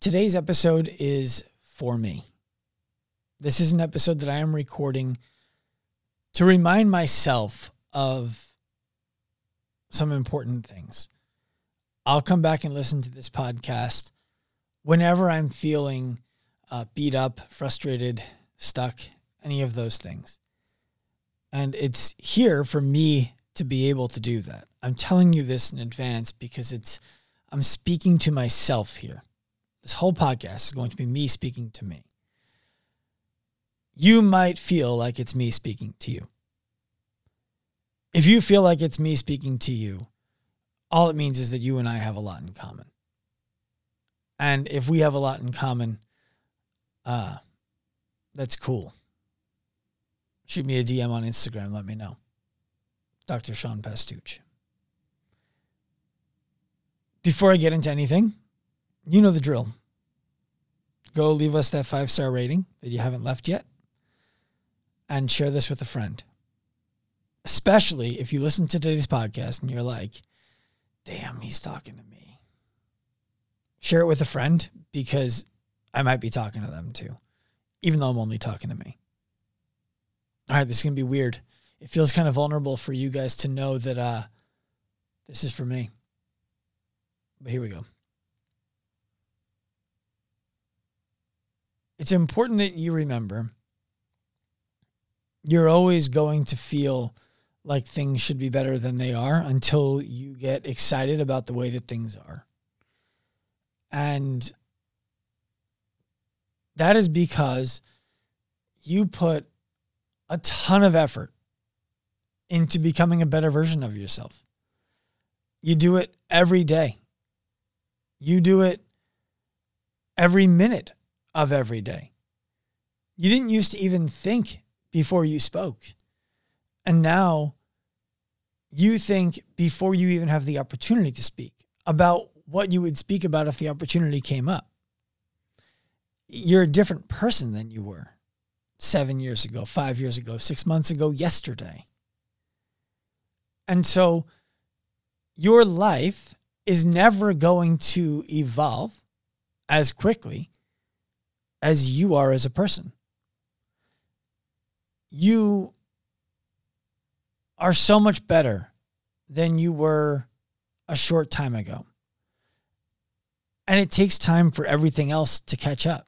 Today's episode is for me. This is an episode that I am recording to remind myself of some important things. I'll come back and listen to this podcast whenever I'm feeling uh, beat up, frustrated, stuck, any of those things. And it's here for me to be able to do that. I'm telling you this in advance because it's I'm speaking to myself here. This whole podcast is going to be me speaking to me. You might feel like it's me speaking to you. If you feel like it's me speaking to you, all it means is that you and I have a lot in common. And if we have a lot in common, uh, that's cool. Shoot me a DM on Instagram. Let me know. Dr. Sean Pastuch. Before I get into anything, you know the drill. Go leave us that five star rating that you haven't left yet and share this with a friend. Especially if you listen to today's podcast and you're like, damn, he's talking to me. Share it with a friend because I might be talking to them too, even though I'm only talking to me. All right, this is going to be weird. It feels kind of vulnerable for you guys to know that uh, this is for me. But here we go. It's important that you remember you're always going to feel like things should be better than they are until you get excited about the way that things are. And that is because you put a ton of effort into becoming a better version of yourself. You do it every day. You do it every minute of every day. You didn't used to even think before you spoke. And now you think before you even have the opportunity to speak about what you would speak about if the opportunity came up. You're a different person than you were seven years ago, five years ago, six months ago, yesterday. And so your life is never going to evolve as quickly as you are as a person. You are so much better than you were a short time ago. And it takes time for everything else to catch up.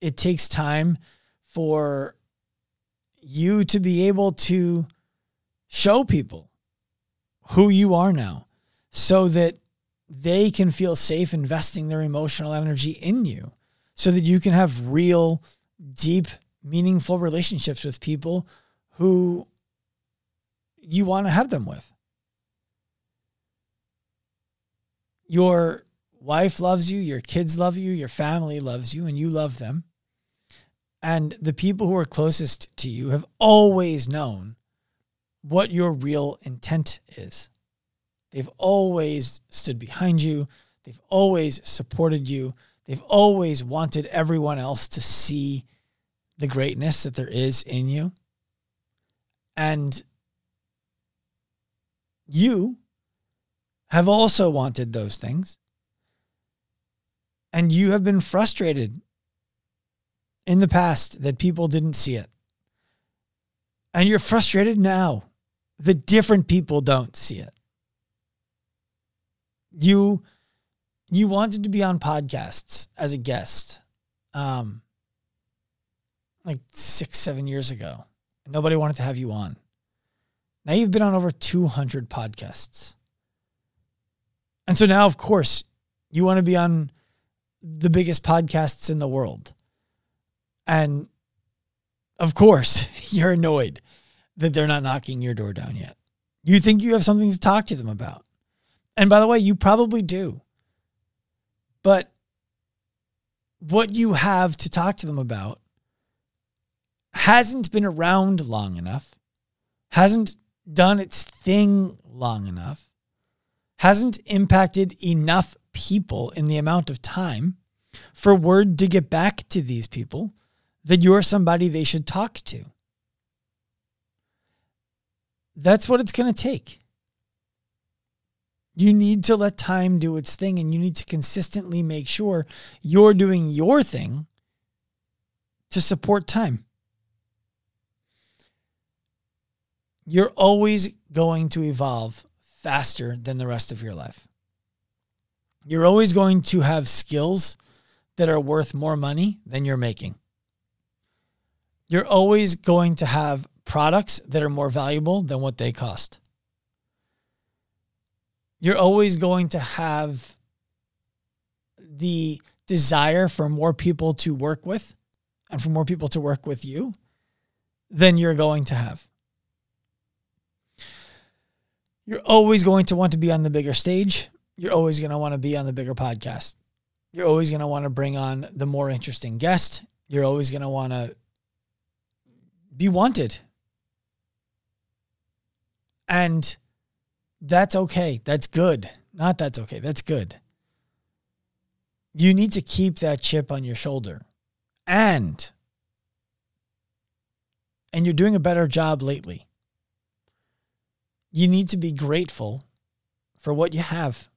It takes time for you to be able to show people who you are now so that they can feel safe investing their emotional energy in you so that you can have real, deep, meaningful relationships with people who you want to have them with. Your wife loves you, your kids love you, your family loves you, and you love them. And the people who are closest to you have always known what your real intent is. They've always stood behind you, they've always supported you, they've always wanted everyone else to see the greatness that there is in you. And you have also wanted those things. And you have been frustrated in the past that people didn't see it. And you're frustrated now that different people don't see it. You you wanted to be on podcasts as a guest um like 6 7 years ago. Nobody wanted to have you on. Now you've been on over 200 podcasts. And so now of course you want to be on the biggest podcasts in the world. And of course, you're annoyed that they're not knocking your door down yet. You think you have something to talk to them about. And by the way, you probably do. But what you have to talk to them about hasn't been around long enough, hasn't done its thing long enough, hasn't impacted enough people in the amount of time for word to get back to these people that you're somebody they should talk to. That's what it's going to take. You need to let time do its thing and you need to consistently make sure you're doing your thing to support time. You're always going to evolve faster than the rest of your life. You're always going to have skills that are worth more money than you're making. You're always going to have products that are more valuable than what they cost. You're always going to have the desire for more people to work with and for more people to work with you than you're going to have. You're always going to want to be on the bigger stage. You're always going to want to be on the bigger podcast. You're always going to want to bring on the more interesting guest. You're always going to want to be wanted. And that's okay. That's good. Not that's okay. That's good. You need to keep that chip on your shoulder. And and you're doing a better job lately. You need to be grateful for what you have,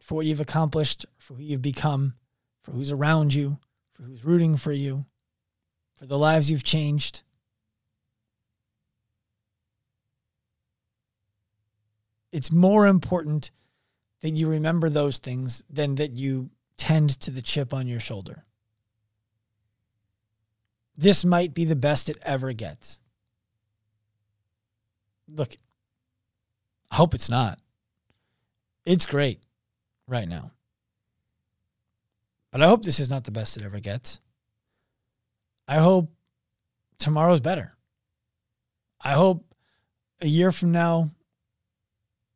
for what you've accomplished, for who you've become, for who's around you, for who's rooting for you, for the lives you've changed. It's more important that you remember those things than that you tend to the chip on your shoulder. This might be the best it ever gets. Look, I hope it's not. It's great right now. But I hope this is not the best it ever gets. I hope tomorrow's better. I hope a year from now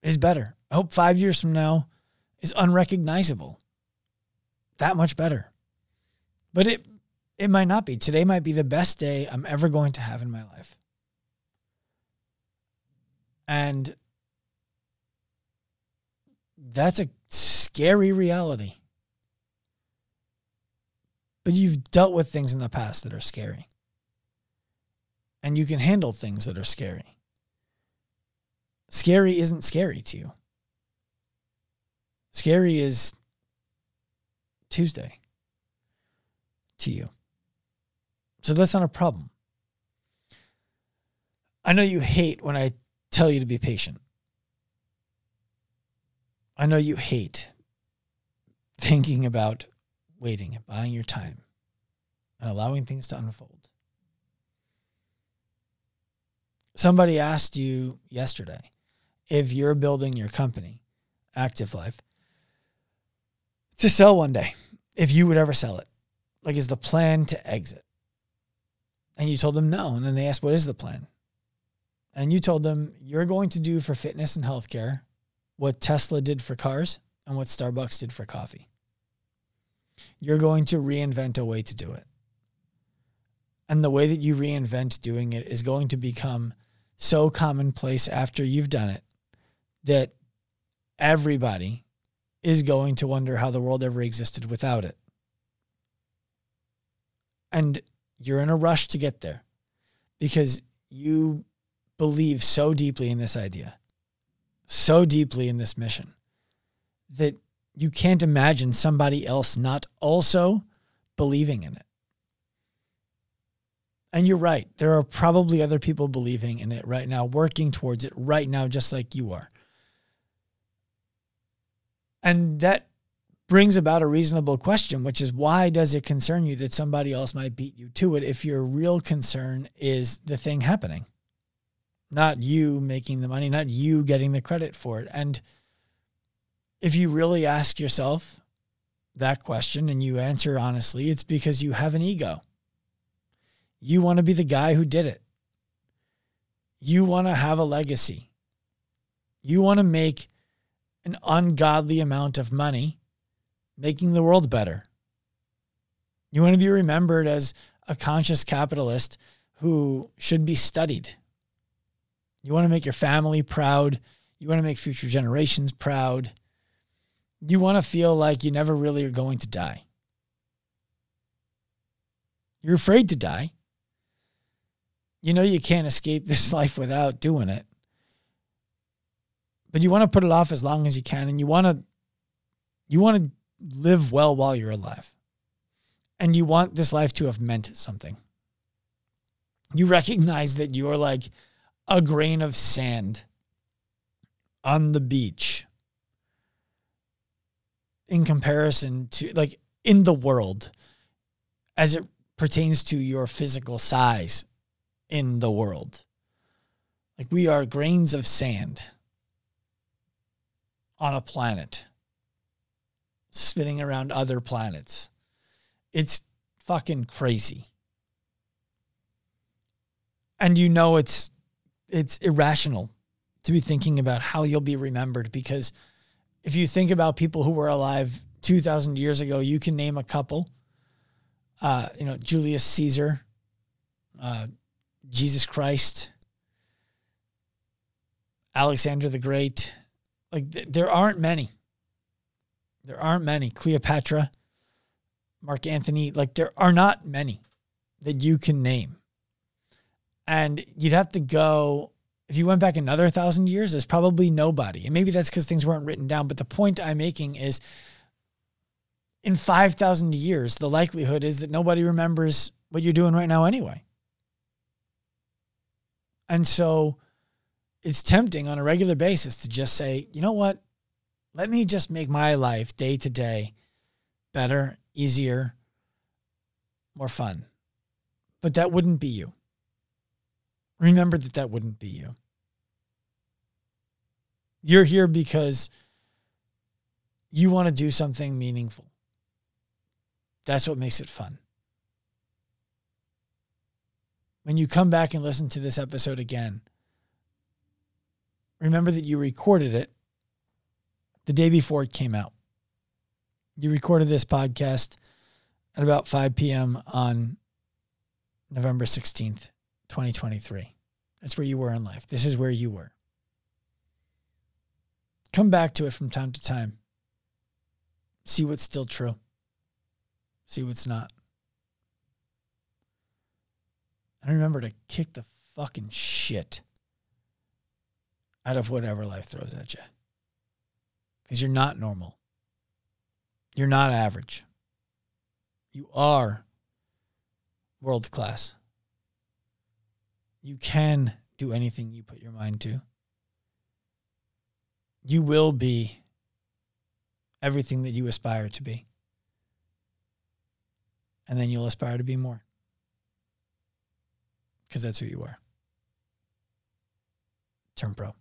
is better. I hope five years from now is unrecognizable. That much better. But it it might not be. Today might be the best day I'm ever going to have in my life. And that's a scary reality. But you've dealt with things in the past that are scary. And you can handle things that are scary. Scary isn't scary to you. Scary is Tuesday to you. So that's not a problem. I know you hate when I tell you to be patient. I know you hate thinking about waiting and buying your time and allowing things to unfold. Somebody asked you yesterday if you're building your company, Active Life, to sell one day, if you would ever sell it. Like, is the plan to exit? And you told them no. And then they asked, what is the plan? And you told them, you're going to do for fitness and healthcare what Tesla did for cars and what Starbucks did for coffee. You're going to reinvent a way to do it. And the way that you reinvent doing it is going to become so commonplace after you've done it that everybody is going to wonder how the world ever existed without it. And you're in a rush to get there because you believe so deeply in this idea, so deeply in this mission that you can't imagine somebody else not also believing in it. And you're right. There are probably other people believing in it right now, working towards it right now, just like you are. And that brings about a reasonable question, which is why does it concern you that somebody else might beat you to it if your real concern is the thing happening? Not you making the money, not you getting the credit for it. And if you really ask yourself that question and you answer honestly, it's because you have an ego. You want to be the guy who did it. You want to have a legacy. You want to make an ungodly amount of money making the world better. You want to be remembered as a conscious capitalist who should be studied. You want to make your family proud. You want to make future generations proud you want to feel like you never really are going to die. You're afraid to die. You know you can't escape this life without doing it. But you want to put it off as long as you can and you want to you want to live well while you're alive. And you want this life to have meant something. You recognize that you're like a grain of sand on the beach in comparison to like in the world as it pertains to your physical size in the world. Like we are grains of sand on a planet spinning around other planets. It's fucking crazy. And you know it's it's irrational to be thinking about how you'll be remembered because if you think about people who were alive 2000 years ago, you can name a couple. Uh, you know, Julius Caesar, uh, Jesus Christ, Alexander the Great. Like th- there aren't many. There aren't many. Cleopatra, Mark Antony, like there are not many that you can name. And you'd have to go, if you went back another thousand years, there's probably nobody. And maybe that's because things weren't written down. But the point I'm making is in 5,000 years, the likelihood is that nobody remembers what you're doing right now anyway. And so it's tempting on a regular basis to just say, you know what? Let me just make my life day to day better, easier, more fun. But that wouldn't be you. Remember that that wouldn't be you. You're here because you want to do something meaningful. That's what makes it fun. When you come back and listen to this episode again, remember that you recorded it the day before it came out. You recorded this podcast at about 5 p.m. on November 16th, 2023. That's where you were in life. This is where you were. Come back to it from time to time. See what's still true. See what's not. And remember to kick the fucking shit out of whatever life throws at you. Because you're not normal. You're not average. You are world class. You can do anything you put your mind to. You will be everything that you aspire to be. And then you'll aspire to be more. Because that's who you are. Turn pro.